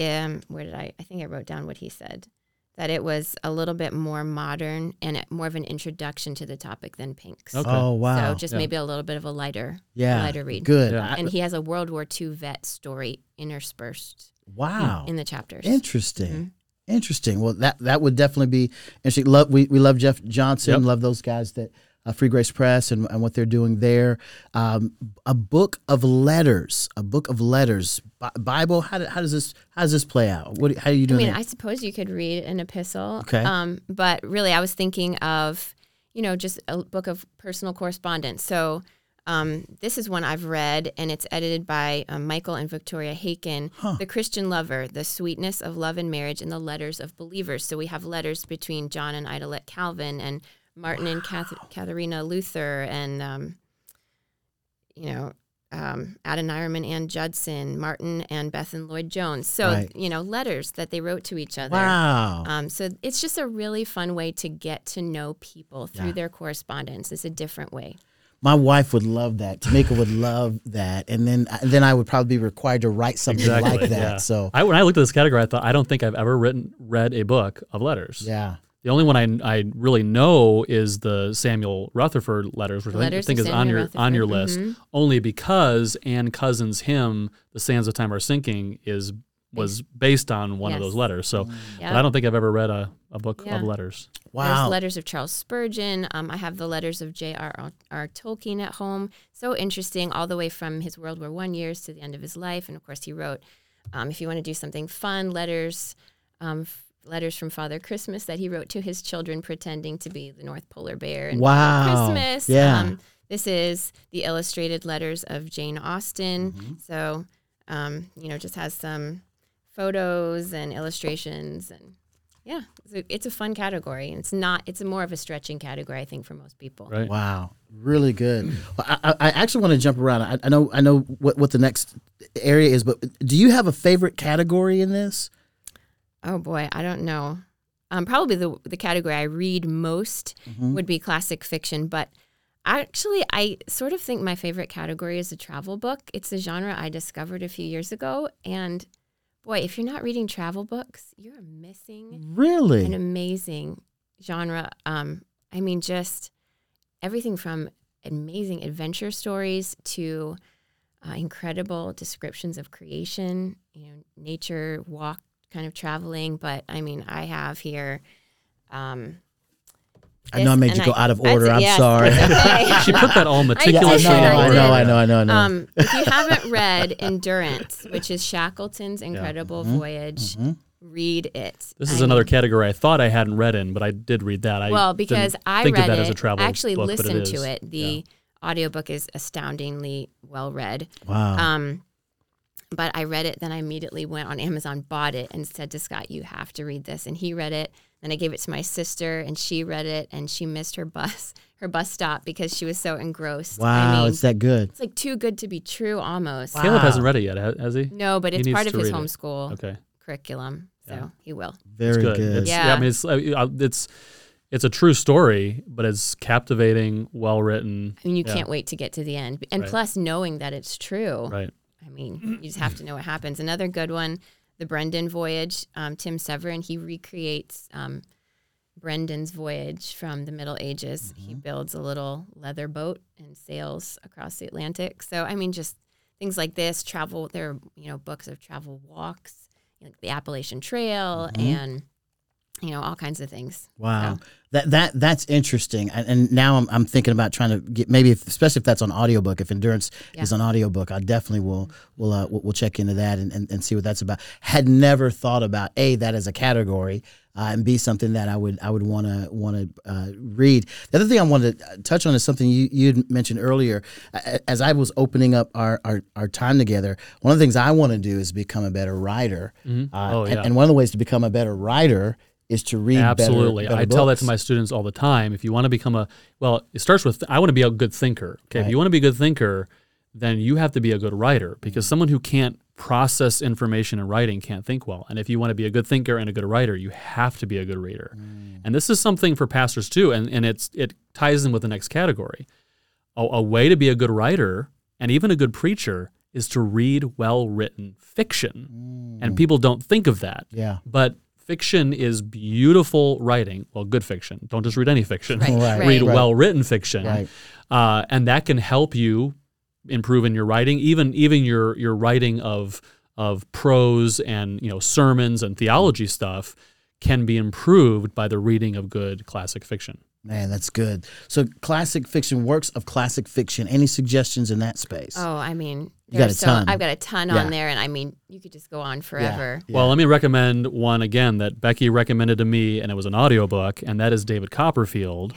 um, where did I? I think I wrote down what he said, that it was a little bit more modern and it- more of an introduction to the topic than Pink's. Okay. Oh wow. So just Yeah. maybe a little bit of a lighter, yeah. lighter read. Good. Yeah. And he has a World War II vet story interspersed wow. in the chapters. Interesting. Mm-hmm. Interesting. Well, that that would definitely be interesting. Love we, we love Jeff Johnson. Yep. Love those guys that uh, Free Grace Press and, and what they're doing there. Um, a book of letters. A book of letters. Bi- Bible. How, do, how does this how does this play out? What how are you doing? I mean, that? I suppose you could read an epistle. Okay. Um, but really, I was thinking of, you know, just a book of personal correspondence. So um, this is one I've read, and it's edited by um, Michael and Victoria Haykin, The Christian Lover, The Sweetness of Love and Marriage in the Letters of Believers. So we have letters between John and Idelette Calvin and Martin and Cath- Katharina Luther and, um, you know, um, Adoniram and Ann Judson, Martyn and Bethan Lloyd Jones. So, Right. you know, letters that they wrote to each other. wow. Um, so it's just a really fun way to get to know people through Yeah. their correspondence. It's a different way. My wife would love that. Tamika would love that, and then then I would probably be required to write something exactly like that. yeah. So I, when I looked at this category, I thought I don't think I've ever written read a book of letters. yeah. The only one I, I really know is the Samuel Rutherford letters, which I think, Letters think is on Samuel your on your Rutherford, list, only because Anne Cousins' hymn, "The Sands of Time Are Sinking," is was based on one of those letters. So, Yeah. but I don't think I've ever read a, a book Yeah. of letters. Wow. There's letters of Charles Spurgeon. Um, I have the letters of J.R.R. Tolkien at home. So interesting, all the way from his World War One years to the end of his life. And of course, he wrote, um, if you want to do something fun, letters, um, f- letters from Father Christmas that he wrote to his children, pretending to be the North Polar Bear. And Wow. Christmas. Yeah. Um, this is the illustrated letters of Jane Austen. Mm-hmm. So, um, you know, just has some photos and illustrations and yeah, it's a, it's a fun category. And it's not, it's a more of a stretching category, I think, for most people. Right? Wow, really good. Well, I, I I actually want to jump around. I, I know I know what, what the next area is, but do you have a favorite category in this? Oh boy, I don't know. Um, probably the, the category I read most would be classic fiction, but actually, I sort of think my favorite category is a travel book. It's a genre I discovered a few years ago. And boy, if you're not reading travel books, you're missing Really? an amazing genre. Um, I mean, just everything from amazing adventure stories to uh, incredible descriptions of creation, you know, nature, walk, kind of traveling. But I mean, I have here. Um, I know I made you go out of order. I'm yes, sorry. okay. [laughs] She put that all Yeah, I meticulously did, know, I I know, I know, I know, I know. Um, if you haven't read Endurance, which is Shackleton's incredible voyage, read it. This I is another mean, category I thought I hadn't read in, but I did read that. I well didn't because I think read of that it. as a travel I actually book, listened is. to it. The audiobook is astoundingly well read. wow. Um, but I read it, then I immediately went on Amazon, bought it, and said to Scott, "You have to read this." And he read it. Then I gave it to my sister, and she read it, and she missed her bus, [laughs] her bus stop because she was so engrossed. wow, I mean, it's that good. it's like too good to be true, almost. Caleb hasn't read it yet, has he? No, but He it's part of his homeschool Okay. curriculum, so Yeah. he will. Very It's good. good. It's, Yeah. I mean, it's uh, it's it's a true story, but it's captivating, well written. I mean, you Yeah. can't wait to get to the end. And Right. plus, knowing that it's true. Right. I mean, you just have to know what happens. Another good one the Brendan voyage. Um, Tim Severin he recreates um, Brendan's voyage from the Middle Ages. He builds a little leather boat and sails across the Atlantic. So I mean, just things like this. Travel. There are you know books of travel walks, like the Appalachian Trail, and you know all kinds of things. Wow, So- that that that's interesting. And, and now I'm, I'm thinking about trying to get maybe, if, especially if that's on audiobook. If endurance Yeah. is on audiobook, I definitely will will uh, we'll, we'll check into that and, and, and see what that's about. Had never thought about a that as a category. Uh, and be something that I would I would want to want to uh, read. The other thing I wanted to touch on is something you you mentioned earlier. As I was opening up our, our, our time together, one of the things I want to do is become a better writer. Uh, Oh, and, yeah. and one of the ways to become a better writer is to read Absolutely. better I tell that to my students all the time. If you want to become a, well, it starts with, I want to be a good thinker. Okay. If you want to be a good thinker, then you have to be a good writer because Mm-hmm. someone who can't process information in writing can't think well. And if you want to be a good thinker and a good writer, you have to be a good reader. Mm. And this is something for pastors too. And, and it's, it ties in with the next category. A, a way to be a good writer and even a good preacher is to read well written fiction. And people don't think of that. Mm. Yeah. But fiction is beautiful writing. Well, good fiction. Don't just read any fiction. Right, Right. right. Read Right. well written fiction, Right. uh, and that can help you improve in your writing. Even even your your writing of of prose and you know sermons and theology stuff can be improved by the reading of good classic fiction. Man, that's good. So, classic fiction, works of classic fiction. Any suggestions in that space? Oh, I mean, You got a so ton. I've got a ton Yeah. on there, and I mean, you could just go on forever. Yeah. Well, let me recommend one again that Becky recommended to me, and it was an audiobook, and that is David Copperfield.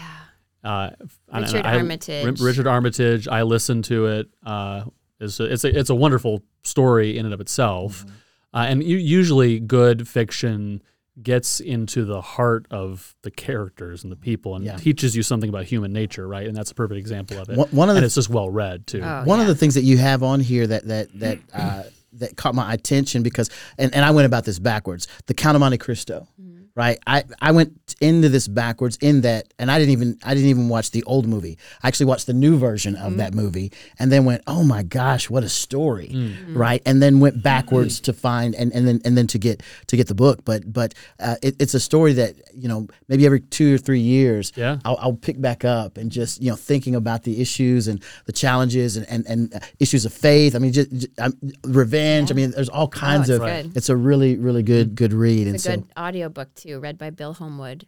Uh, Richard I- Armitage. Richard Armitage. I listened to it. Uh, it's, a, it's, a, it's a wonderful story in and of itself. Mm-hmm. Uh, and u- usually, good fiction gets into the heart of the characters and the people and Yeah. teaches you something about human nature, right? And that's a perfect example of it. One- one of and the- it's just well read, too. Oh, One of the things that you have on here that that that uh, that caught my attention because, and, and I went about this backwards. The Count of Monte Cristo, Mm-hmm. Right? I, I went into this backwards in that, and I didn't even I didn't even watch the old movie. I actually watched the new version of Mm-hmm. that movie, and then went, oh my gosh, what a story, Mm-hmm. right? And then went backwards to find and, and then and then to get to get the book. But but uh, it, it's a story that you know maybe every two or three years, Yeah. I'll, I'll pick back up and just you know thinking about the issues and the challenges and and, and uh, issues of faith. I mean, just, just um, revenge. I mean, there's all kinds it's of. good. It's a really really good good read. and It's a so good audiobook too, read by Bill Homewood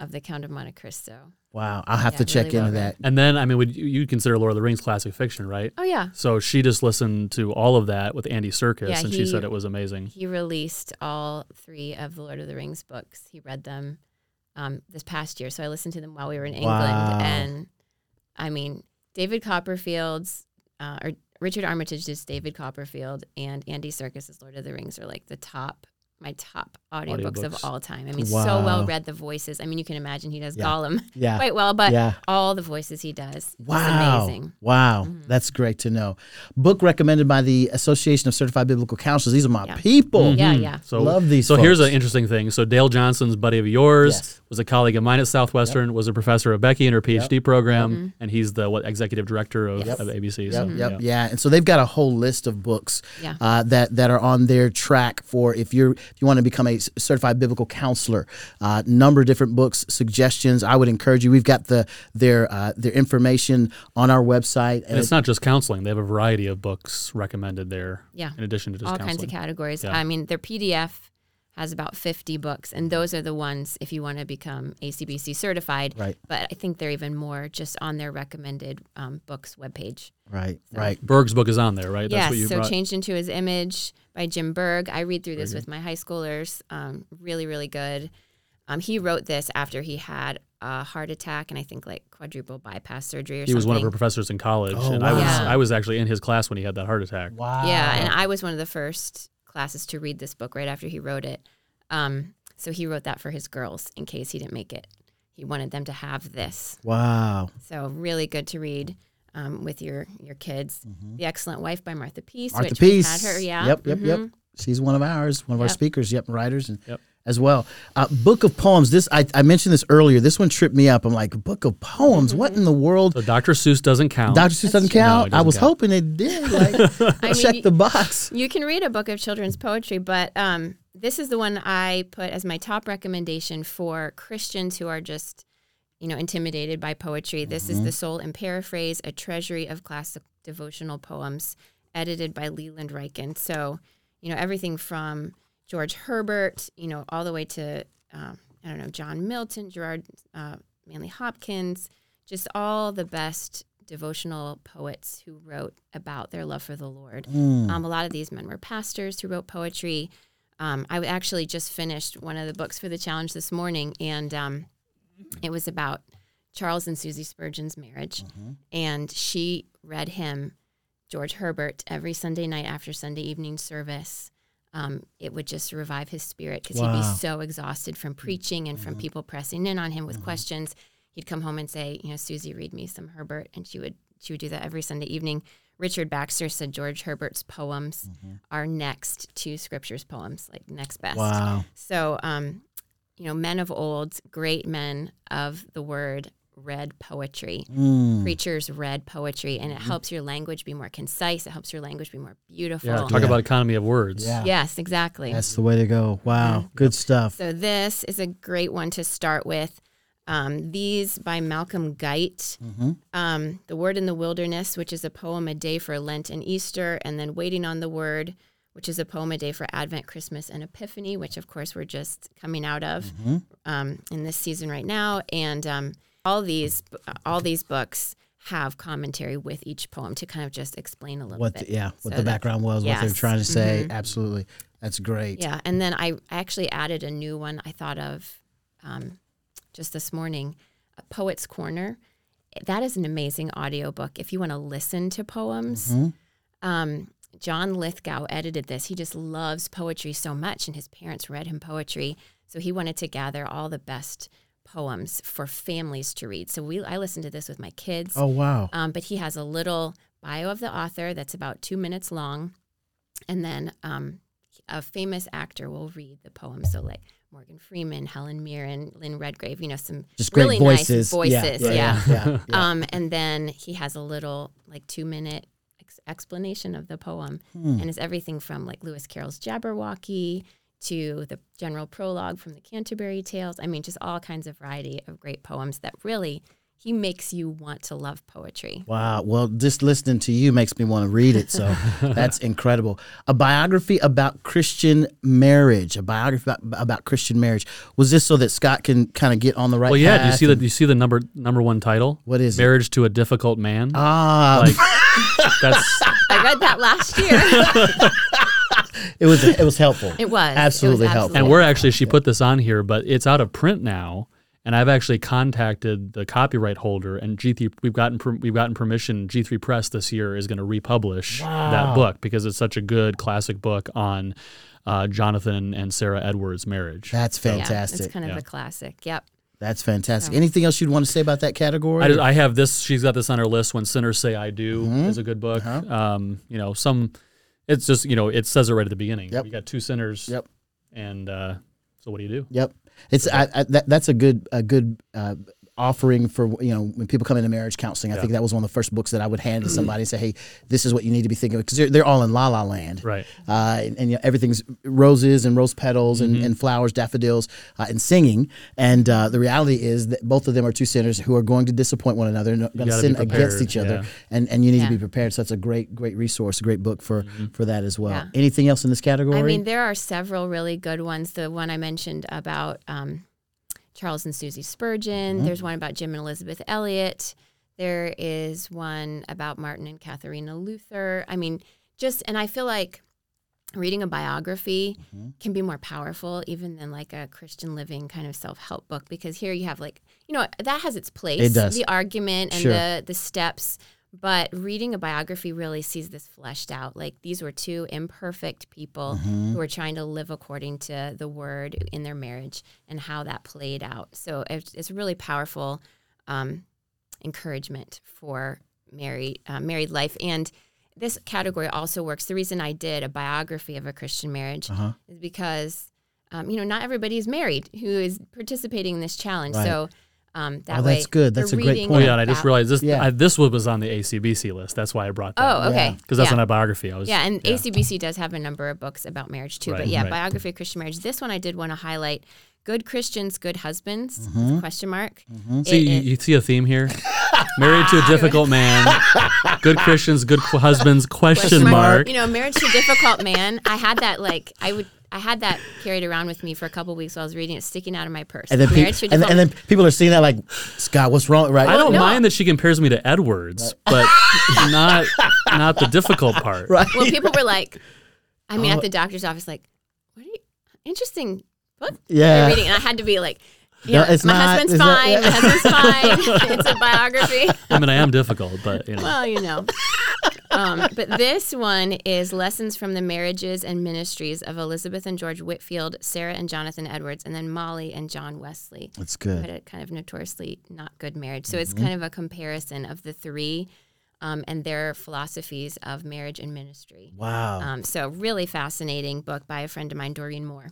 of The Count of Monte Cristo. wow, I'll have Yeah, to check really into read. that. And then, I mean, would you, you consider Lord of the Rings classic fiction, right? Oh yeah, So she just listened to all of that with Andy Serkis, Yeah, and she said it was amazing. he released all three of the Lord of the Rings books. He read them um, this past year, so I listened to them while we were in England. Wow. And I mean, David Copperfield's uh, or Richard Armitage's David Copperfield and Andy Serkis's Lord of the Rings are like the top. My top audiobooks, of all time. I mean, so well read the voices. I mean, you can imagine he does Yeah. Gollum [laughs] Yeah. quite well, but Yeah. all the voices he does, Wow. is amazing. Mm-hmm. Wow. That's great to know. Book recommended by the Association of Certified Biblical Counselors. These are my Yeah. people. Yeah, yeah. So Love these So here's an interesting thing. So Dale Johnson's buddy of yours Yes. Was a colleague of mine at Southwestern, was a professor of Becky in her PhD program, Mm-hmm. and he's the what executive director of, Yep. of ABC. Yep, So, yep, yeah. And so they've got a whole list of books Yeah. uh, that that are on their track for if you're if you want to become a certified biblical counselor. Uh, number of different books, suggestions. I would encourage you. We've got the their uh, their information on our website, And it's not just counseling; they have a variety of books recommended there. Yeah. In addition to just all counseling. kinds of categories. Yeah. I mean, their PDF has about 50 books, and those are the ones if you want to become ACBC certified. Right. But I think they're even more just on their recommended um, books webpage. right, right. Berg's book is on there, right? That's yes. what you so brought. changed into his image by Jim Berg. I read through this with my high schoolers. Um, really, really good. Um, he wrote this after he had a heart attack and I think like quadruple bypass surgery or he something. He was one of her professors in college, Oh, and I was wow. I was actually in his class when he had that heart attack. Wow. Yeah, and I was one of the first classes to read this book right after he wrote it. Um, so he wrote that for his girls in case he didn't make it. He wanted them to have this. Wow. So really good to read um, with your your kids. The Excellent Wife by Martha Peace. Martha which Peace. had her. Yeah. Yep, yep, yep. mhm. She's one of ours, one of our speakers. Yep, writers and Yep. As well. Uh, book of poems. This I, I mentioned this earlier. This one tripped me up. I'm like, book of poems. What in the world? So Dr. Seuss doesn't count. Dr. Seuss doesn't No, count. I doesn't was count. hoping it did. [laughs] Like, I check mean, the box. You can read a book of children's poetry, but um, this is the one I put as my top recommendation for Christians who are just, you know, intimidated by poetry. This is The Soul in Paraphrase, a treasury of classic devotional poems, edited by Leland Ryken. So, you know, everything from George Herbert, you know, all the way to, um, I don't know, John Milton, Gerard uh, Manley Hopkins, just all the best devotional poets who wrote about their love for the Lord. Um, a lot of these men were pastors who wrote poetry. Um, I actually just finished one of the books for the challenge this morning, and um, it was about Charles and Susie Spurgeon's marriage. And she read him, George Herbert, every Sunday night after Sunday evening service. Um, it would just revive his spirit because he'd be so exhausted from preaching and from people pressing in on him with questions. He'd come home and say, "You know, Susie, read me some Herbert," and she would she would do that every Sunday evening. Richard Baxter said George Herbert's poems are next to Scripture's poems, like next best. Wow. So, um, you know, men of old, great men of the word, read poetry. Mm. Preachers read poetry, and it Mm-hmm. helps your language be more concise. It helps your language be more beautiful. yeah, talk Yeah. about economy of words. Yeah. Yes, exactly. That's the way to go. Wow. Good stuff. So this is a great one to start with. Um, these by Malcolm Guite. Mm-hmm. Um, the Word in the Wilderness, which is a poem a day for Lent and Easter, and then Waiting on the Word, which is a poem a day for Advent, Christmas, and Epiphany, which of course we're just coming out of Mm-hmm. um, in this season right now. And um, all these all these books have commentary with each poem to kind of just explain a little What bit. the, yeah, what So the background was, what they're trying to say. Mhm. Absolutely. That's great. Yeah, and then I actually added a new one I thought of um, just this morning, a Poet's Corner. That is an amazing audiobook if you want to listen to poems. Mm-hmm. Um, John Lithgow edited this. He just loves poetry so much, and his parents read him poetry, so he wanted to gather all the best poems for families to read. So we I listened to this with my kids. Oh, wow. Um, but he has a little bio of the author that's about two minutes long, and then um, a famous actor will read the poem. So like Morgan Freeman, Helen Mirren, Lynn Redgrave. You know, some Just great really voices. nice voices. Yeah. Yeah. Yeah. yeah, yeah. [laughs] Um, and then he has a little like two minute ex- explanation of the poem, Hmm. and it's everything from like Lewis Carroll's Jabberwocky to the general prologue from the Canterbury Tales. I mean, just all kinds of variety of great poems that really he makes you want to love poetry. Wow. Well, just listening to you makes me want to read it. So [laughs] that's incredible. A biography about Christian marriage. A biography about, about Christian marriage. Was this so that Scott can kind of get on the right Well, yeah. Do you see the and- do you see the number number one title? What is it? Marriage to a difficult man. Ah, like that's [laughs] I read that last year. [laughs] it was it was helpful. It was Absolutely it was helpful. and we're actually she put this on here, but it's out of print now. And I've actually contacted the copyright holder, and G3 we've gotten per, we've gotten permission. G3 Press this year is going to republish that book because it's such a good classic book on uh, Jonathan and Sarah Edwards' marriage. That's Yeah, fantastic. it's kind of Yeah. a classic. Yep. That's fantastic. Anything else you'd want to say about that category? I, just, I have this. She's got this on her list. When sinners say I do Mm-hmm. is a good book. Uh-huh. Um, you know, some. It's just you know it says it right at the beginning. Yep. You got two sinners. Yep. And uh, so what do you do? Yep. It's I, I, that, that's a good a good uh, offering for you know when people come into marriage counseling. I think that was one of the first books that I would hand to somebody and say, "Hey, this is what you need to be thinking of," because they're, they're all in La La Land, Right. Uh, and, and you know, everything's roses and rose petals and, and flowers, daffodils, uh, and singing. And uh, the reality is that both of them are two sinners who are going to disappoint one another and going to sin against each other. yeah. And and you need Yeah. to be prepared. So that's a great great resource, a great book for for that as well. Yeah. Anything else in this category? I mean, there are several really good ones. The one I mentioned about um, Charles and Susie Spurgeon. Mm-hmm. There's one about Jim and Elizabeth Elliot. There is one about Martin and Katharina Luther. I mean, just, and I feel like reading a biography Mm-hmm. can be more powerful even than like a Christian living kind of self help book because here you have like, you know, that has its place. It does. The argument and Sure. the, the steps. But reading a biography really sees this fleshed out. Like these were two imperfect people Mm-hmm. who were trying to live according to the word in their marriage and how that played out. So it's, it's really powerful um, encouragement for married uh, married life. And this category also works. The reason I did a biography of a Christian marriage Uh-huh. is because um, you know, not everybody is married who is participating in this challenge. Right. So um, that Oh, way, that's good. That's a great point. Oh yeah, and I just realized this. Yeah. I, this one was on the ACBC list. That's why I brought that. Oh, okay. Because that's yeah. on a biography. I was. Yeah, and yeah. ACBC does have a number of books about marriage too. Right, but yeah, right. biography of Christian marriage. This one I did want to highlight: good Christians, good husbands? Question mark. It- See, you, it- you see a theme here. [laughs] Married to a difficult man. Good Christians, good qu- husbands. Question mark. You know, marriage to a difficult man. I had that like I would. I had that carried around with me for a couple weeks while I was reading it, sticking out of my purse. And then, pe- and, and then people are seeing that like, Scott, what's wrong? Right? I don't no. mind that she compares me to Edwards, but [laughs] not not the difficult part. right. well, people were like, I mean, Oh. at the doctor's office, like, what are you, interesting book Yeah. you're reading? And I had to be like, No, yeah, it's my not- husband's it's not- fine. yeah. My husband's fine. [laughs] it's a biography. I mean, I am difficult, but you know. well, you know. Um, but this one is lessons from the marriages and ministries of Elizabeth and George Whitefield, Sarah and Jonathan Edwards, and then Molly and John Wesley. That's good. a kind of notoriously not good marriage. So Mm-hmm. it's kind of a comparison of the three um, and their philosophies of marriage and ministry. Wow. Um, so really fascinating book by a friend of mine, Doreen Moore.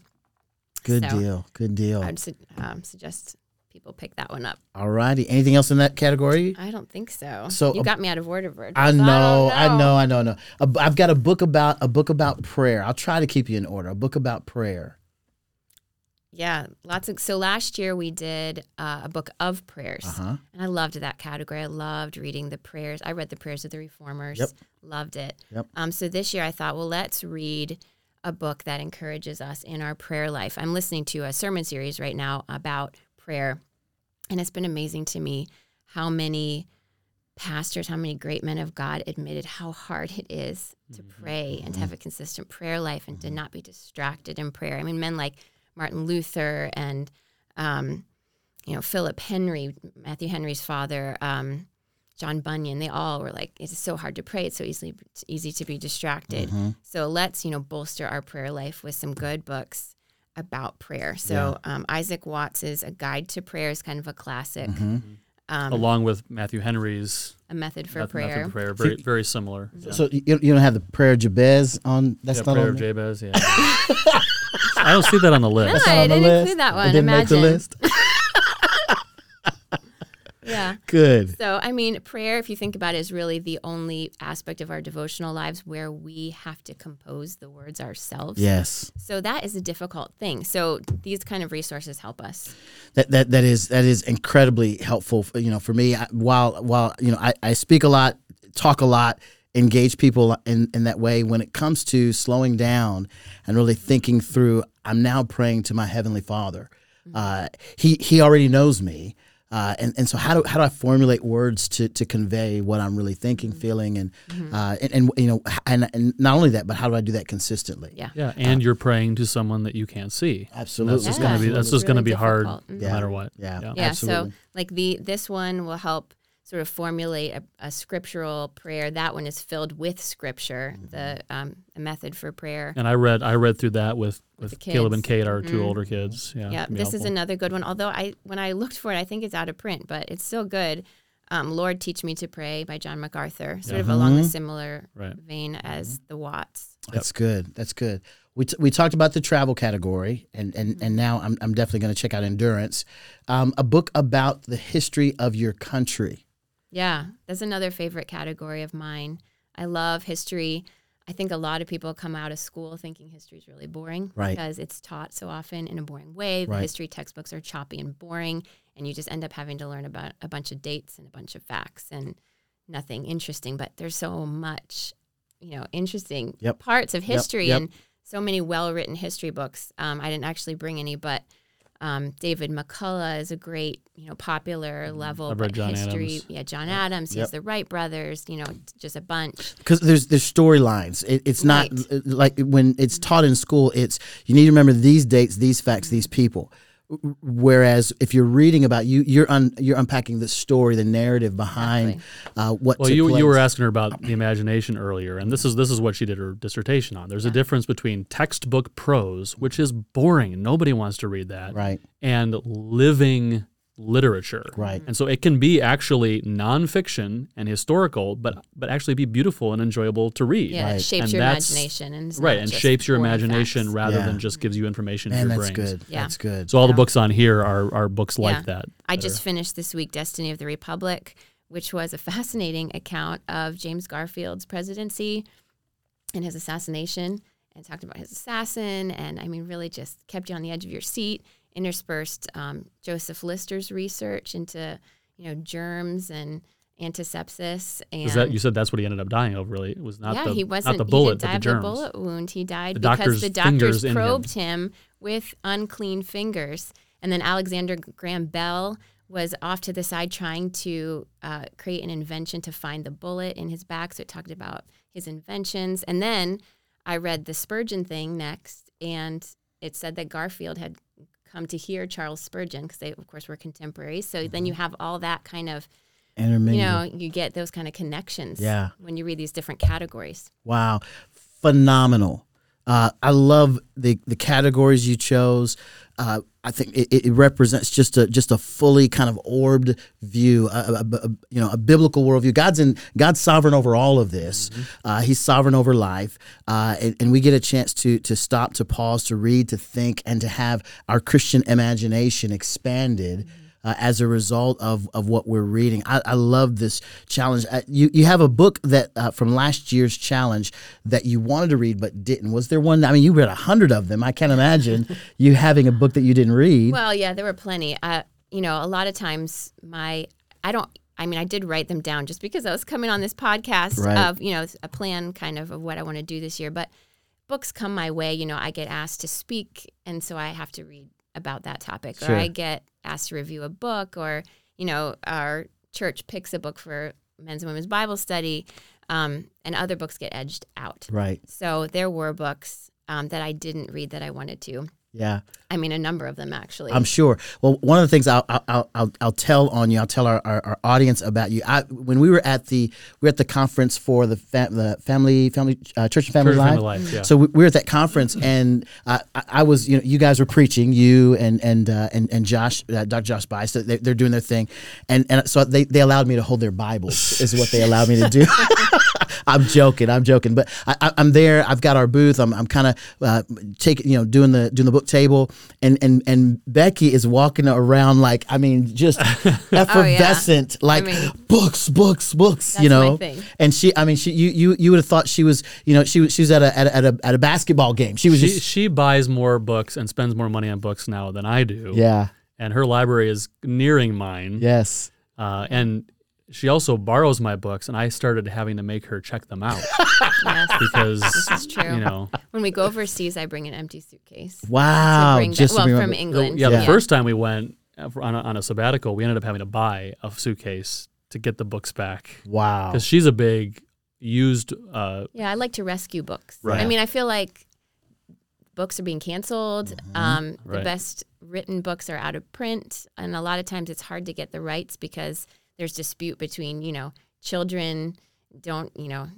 good so- deal. Good deal. I'd su- um, suggest people pick that one up. All righty. Anything else in that category? I don't think so. So, you uh, got me out of order, Bird. I don't know, I know, I know, I know. A- I've got a book about a book about prayer. I'll try to keep you in order. A book about prayer. Yeah, lots of. So last year we did uh, a book of prayers, Uh huh. and I loved that category. I loved reading the prayers. I read the prayers of the reformers. Yep. Loved it. Yep. Um, so this year I thought, well, let's read a book that encourages us in our prayer life. I'm listening to a sermon series right now about prayer, and it's been amazing to me how many pastors, how many great men of God admitted how hard it is to pray and to have a consistent prayer life and to not be distracted in prayer. I mean, men like Martin Luther and um, you know Philip Henry, Matthew Henry's father, um, John Bunyan. They all were like, "It's so hard to pray. It's so easily it's easy to be distracted." So let's you know bolster our prayer life with some good books about prayer. So um, Isaac Watts is a guide to prayer is kind of a classic. Um, Along with Matthew Henry's a method for method- prayer. method of prayer, very very similar. Yeah. So you, you don't have the prayer of Jabez on. That's Yeah, not prayer on of? Jabez. Yeah. [laughs] I don't see that on the list. That's No, not I on the didn't list. include that It one. didn't make the Imagine. list. [laughs] Yeah. Good. So, I mean, prayer, if you think about it, is really the only aspect of our devotional lives where we have to compose the words ourselves. Yes. So that is a difficult thing. So these kind of resources help us. That that that is that is incredibly helpful. For, you know, for me, I, while while you know, I, I speak a lot, talk a lot, engage people in in that way. When it comes to slowing down and really thinking through, I'm now praying to my heavenly Father. Uh, he he already knows me. Uh, and, and so how do, how do I formulate words to, to convey what I'm really thinking, feeling, and, uh, and and you know, and, and not only that, but how do I do that consistently? Yeah. Yeah, and you're praying to someone that you can't see. Absolutely. That's just Yeah. gonna be that's It's just gonna really be hard difficult. Mhm. no Yeah. matter what. Yeah. Yeah. Absolutely. So like the this one will help sort of formulate a, a scriptural prayer. That one is filled with scripture, the um, a method for prayer. And I read I read through that with with, the Caleb and. Kate, our 2 Mhm. older kids. Yeah, Yeah, it can be this is another good one. Although I, when I looked for it, I think it's out of print, but it's still good. Um, Lord, teach me to pray by John MacArthur, sort of along a similar Right. vein as the Watts. That's good. That's good. We, t- we talked about the travel category, and, and, and now I'm, I'm definitely going to check out endurance. Um, a book about the history of your country. Yeah, that's another favorite category of mine. I love history. I think a lot of people come out of school thinking history is really boring Right. because it's taught so often in a boring way. The Right. history textbooks are choppy and boring, and you just end up having to learn about a bunch of dates and a bunch of facts and nothing interesting. But there's so much, you know, interesting Yep. parts of history yep. and so many well-written history books. Um, I didn't actually bring any, but um, David McCullough is a great, you know, popular level Mm-hmm. Read but John history. Adams. Yeah, John Adams. He Yep. has the Wright brothers. You know, just a bunch. Because there's there's storylines. It, it's not Right. uh, like when it's taught in school. It's you need to remember these dates, these facts, these people. W- Whereas if you're reading about you, you're un, you're unpacking the story, the narrative behind uh, what. Well, took you place. you were asking her about the imagination earlier, and this is this is what she did her dissertation on. There's a difference between textbook prose, which is boring, nobody wants to read that, right. and living literature. Right. And so it can be actually nonfiction and historical, but but actually be beautiful and enjoyable to read. Yeah, Right. it shapes And your that's- imagination and Right, and shapes your imagination facts. rather Yeah. than just gives you information Man, in your that's brains. good. Yeah. That's good. So all the books on here are are books Yeah. like that. I that just are- finished this week Destiny of the Republic, which was a fascinating account of James Garfield's presidency and his assassination and talked about his assassin and I mean really just kept you on the edge of your seat interspersed um, Joseph Lister's research into you know germs and antisepsis and that you said that's what he ended up dying of? Really, it was not yeah, the he wasn't. not the bullet, he didn't die the bullet wound. He died The because the doctors in him. probed him. with unclean fingers. And then Alexander Graham Bell was off to the side trying to uh, create an invention to find the bullet in his back. So it talked about his inventions. And then I read the Spurgeon thing next, and it said that Garfield had come to hear Charles Spurgeon because they, of course, were contemporaries. So then you mm-hmm. have all that kind of, Intermingle. you know, you get those kind of connections Yeah. when you read these different categories. Wow, phenomenal. Uh, I love the the categories you chose. Uh, I think it, it represents just a just a fully kind of orbed view, a, a- a- you know, a biblical worldview. God's in God's sovereign over all of this. Uh, he's sovereign over life, uh, and, and we get a chance to to stop, to pause, to read, to think, and to have our Christian imagination expanded uh, as a result of, of what we're reading. I, I love this challenge. Uh, you, you have a book that uh, from last year's challenge that you wanted to read but didn't. Was there one? I mean, you read a hundred of them. I can't imagine [laughs] you having a book that you didn't read. Well, yeah, there were plenty. Uh, you know, a lot of times my I don't. I mean, I did write them down just because I was coming on this podcast Right. of you know a plan kind of of what I want to do this year. But books come my way. You know, I get asked to speak, and so I have to read about that topic, Sure. or I get asked to review a book, or you know, our church picks a book for men's and women's Bible study, um, and other books get edged out. right. So there were books um, that I didn't read that I wanted to. Yeah. I mean, a number of them actually. I'm sure. Well, one of the things I'll I'll, I'll, I'll tell on you, I'll tell our, our, our audience about you. I, when we were at the we were at the conference for the fa- the family family uh, church and family Church life. Family Life, yeah. So we, we were at that conference, and uh, I, I was you know you guys were preaching, you and and uh, and and Josh, uh, Dr. Josh Buice, they, they're doing their thing, and and so they, they allowed me to hold their Bibles is what they allowed me to do. [laughs] I'm joking. I'm joking. But I, I, I'm there. I've got our booth. I'm, I'm kind of uh, taking, you know, doing the doing the book table, and and and Becky is walking around like, I mean, just [laughs] effervescent, like Oh, mean- books, books, books. you That's my know, thing. and she, I mean, she, you, you, you would have thought she was, you know, she was, she was at a at a, at a, at a basketball game. She was She, just, she buys more books and spends more money on books now than I do. yeah, And her library is nearing mine. yes. Uh, and she also borrows my books, and I started having to make her check them out [laughs] yes, because this is true. you know. when we go overseas, I bring an empty suitcase. Wow, to bring just back, to well from my- England. Yeah, Yeah. the first time we went uh, on a, on a sabbatical, we ended up having to buy a suitcase to get the books back wow, because she's a big used. Uh, Yeah, I like to rescue books. Right. I mean, I feel like books are being canceled. Um, The Right. best written books are out of print, and a lot of times it's hard to get the rights because there's dispute between you know children don't you know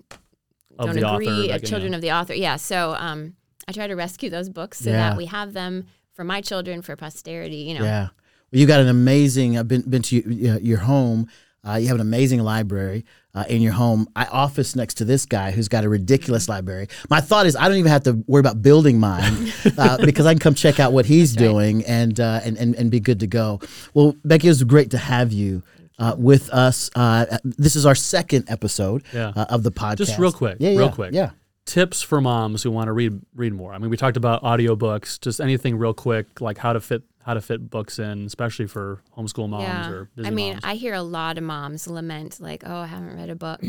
Of don't author, agree uh, children of the author. Yeah, so um, I try to rescue those books so Yeah. that we have them for my children for posterity. You know, Yeah. Well, you got an amazing. I've been been to your, your home. Uh, you have an amazing library uh, in your home. I office next to this guy who's got a ridiculous library. My thought is I don't even have to worry about building mine [laughs] uh, because I can come check out what he's doing and, uh, and and and be good to go. Well, Becky, it was great to have you. Uh, with us, uh, this is our second episode Yeah. uh, of the podcast. Just real quick, yeah, real yeah, quick. yeah. tips for moms who want to read read more. I mean, we talked about audiobooks, just anything real quick, like how to fit how to fit books in, especially for homeschool moms yeah. or busy I mean, moms. I hear a lot of moms lament like, "Oh, I haven't read a book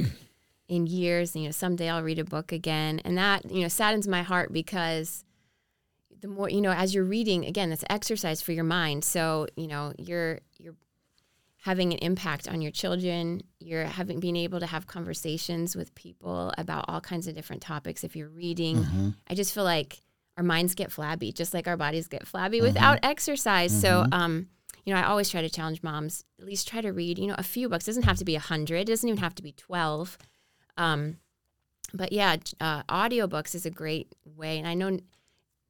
in years, and you know, someday I'll read a book again," and that you know saddens my heart because the more you know, as you're reading, again, it's exercise for your mind. So you know, you're you're having an impact on your children. You're having being able to have conversations with people about all kinds of different topics. If you're reading, Mm-hmm. I just feel like our minds get flabby, just like our bodies get flabby without exercise. So, um, you know, I always try to challenge moms at least try to read, you know, a few books. It doesn't have to be a hundred. It doesn't even have to be twelve. Um, but yeah, uh, audiobooks is a great way, and I know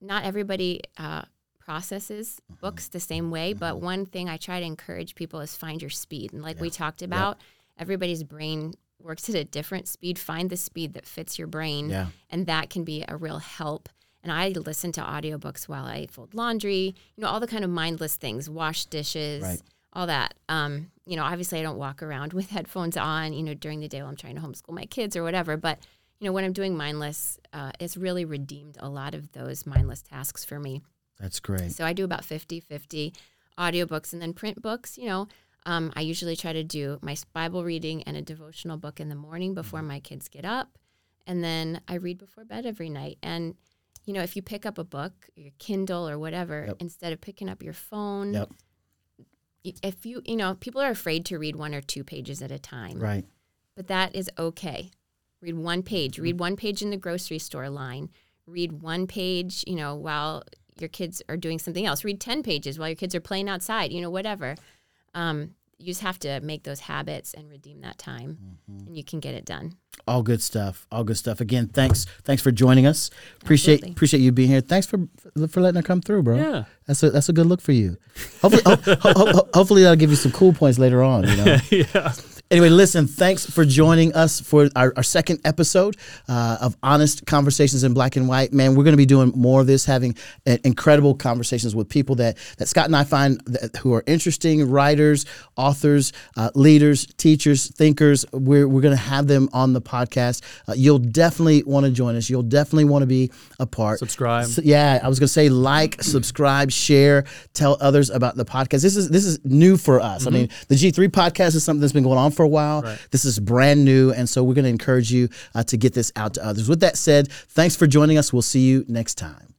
not everybody uh, processes Mm-hmm. books the same way, but one thing I try to encourage people is find your speed. And like we talked about, everybody's brain works at a different speed. Find the speed that fits your brain, Yeah. and that can be a real help. And I listen to audiobooks while I fold laundry, you know, all the kind of mindless things, wash dishes, Right. all that. Um, you know, obviously I don't walk around [laughs] with headphones on, you know, during the day while I'm trying to homeschool my kids or whatever. But, you know, when I'm doing mindless, uh, it's really redeemed a lot of those mindless tasks for me. That's great. So I do about 50 50 audiobooks and then print books. You know, um, I usually try to do my Bible reading and a devotional book in the morning before Mm-hmm. my kids get up. And then I read before bed every night. And, you know, if you pick up a book, your Kindle or whatever, Yep. instead of picking up your phone, Yep. if you, you know, people are afraid to read one or two pages at a time Right. but that is okay. Read one page. Read one page in the grocery store line. Read one page, you know, while your kids are doing something else. Read 10 pages while your kids are playing outside, you know, whatever. Um, you just have to make those habits and redeem that time, and you can get it done. All good stuff. All good stuff. Again, thanks. Thanks for joining us. Appreciate Absolutely. appreciate you being here. Thanks for for letting her come through, bro. Yeah. That's a that's a good look for you. Hopefully, ho- ho- ho- hopefully that'll give you some cool points later on. You know. [laughs] yeah. Anyway, listen, thanks for joining us for our, our second episode uh, of Honest Conversations in Black and White. Man, we're going to be doing more of this, having uh, incredible conversations with people that, that Scott and I find that, who are interesting writers, authors, uh, leaders, teachers, thinkers. We're, we're going to have them on the podcast. Uh, you'll definitely want to join us. You'll definitely want to be a part. Subscribe. So, yeah, I was gonna say like, [clears throat] subscribe, share, tell others about the podcast. This is this is new for us. I mean, the G three podcast is something that's been going on for a while. Right. This is brand new, and so we're gonna encourage you uh, to get this out to others. With that said, thanks for joining us. We'll see you next time.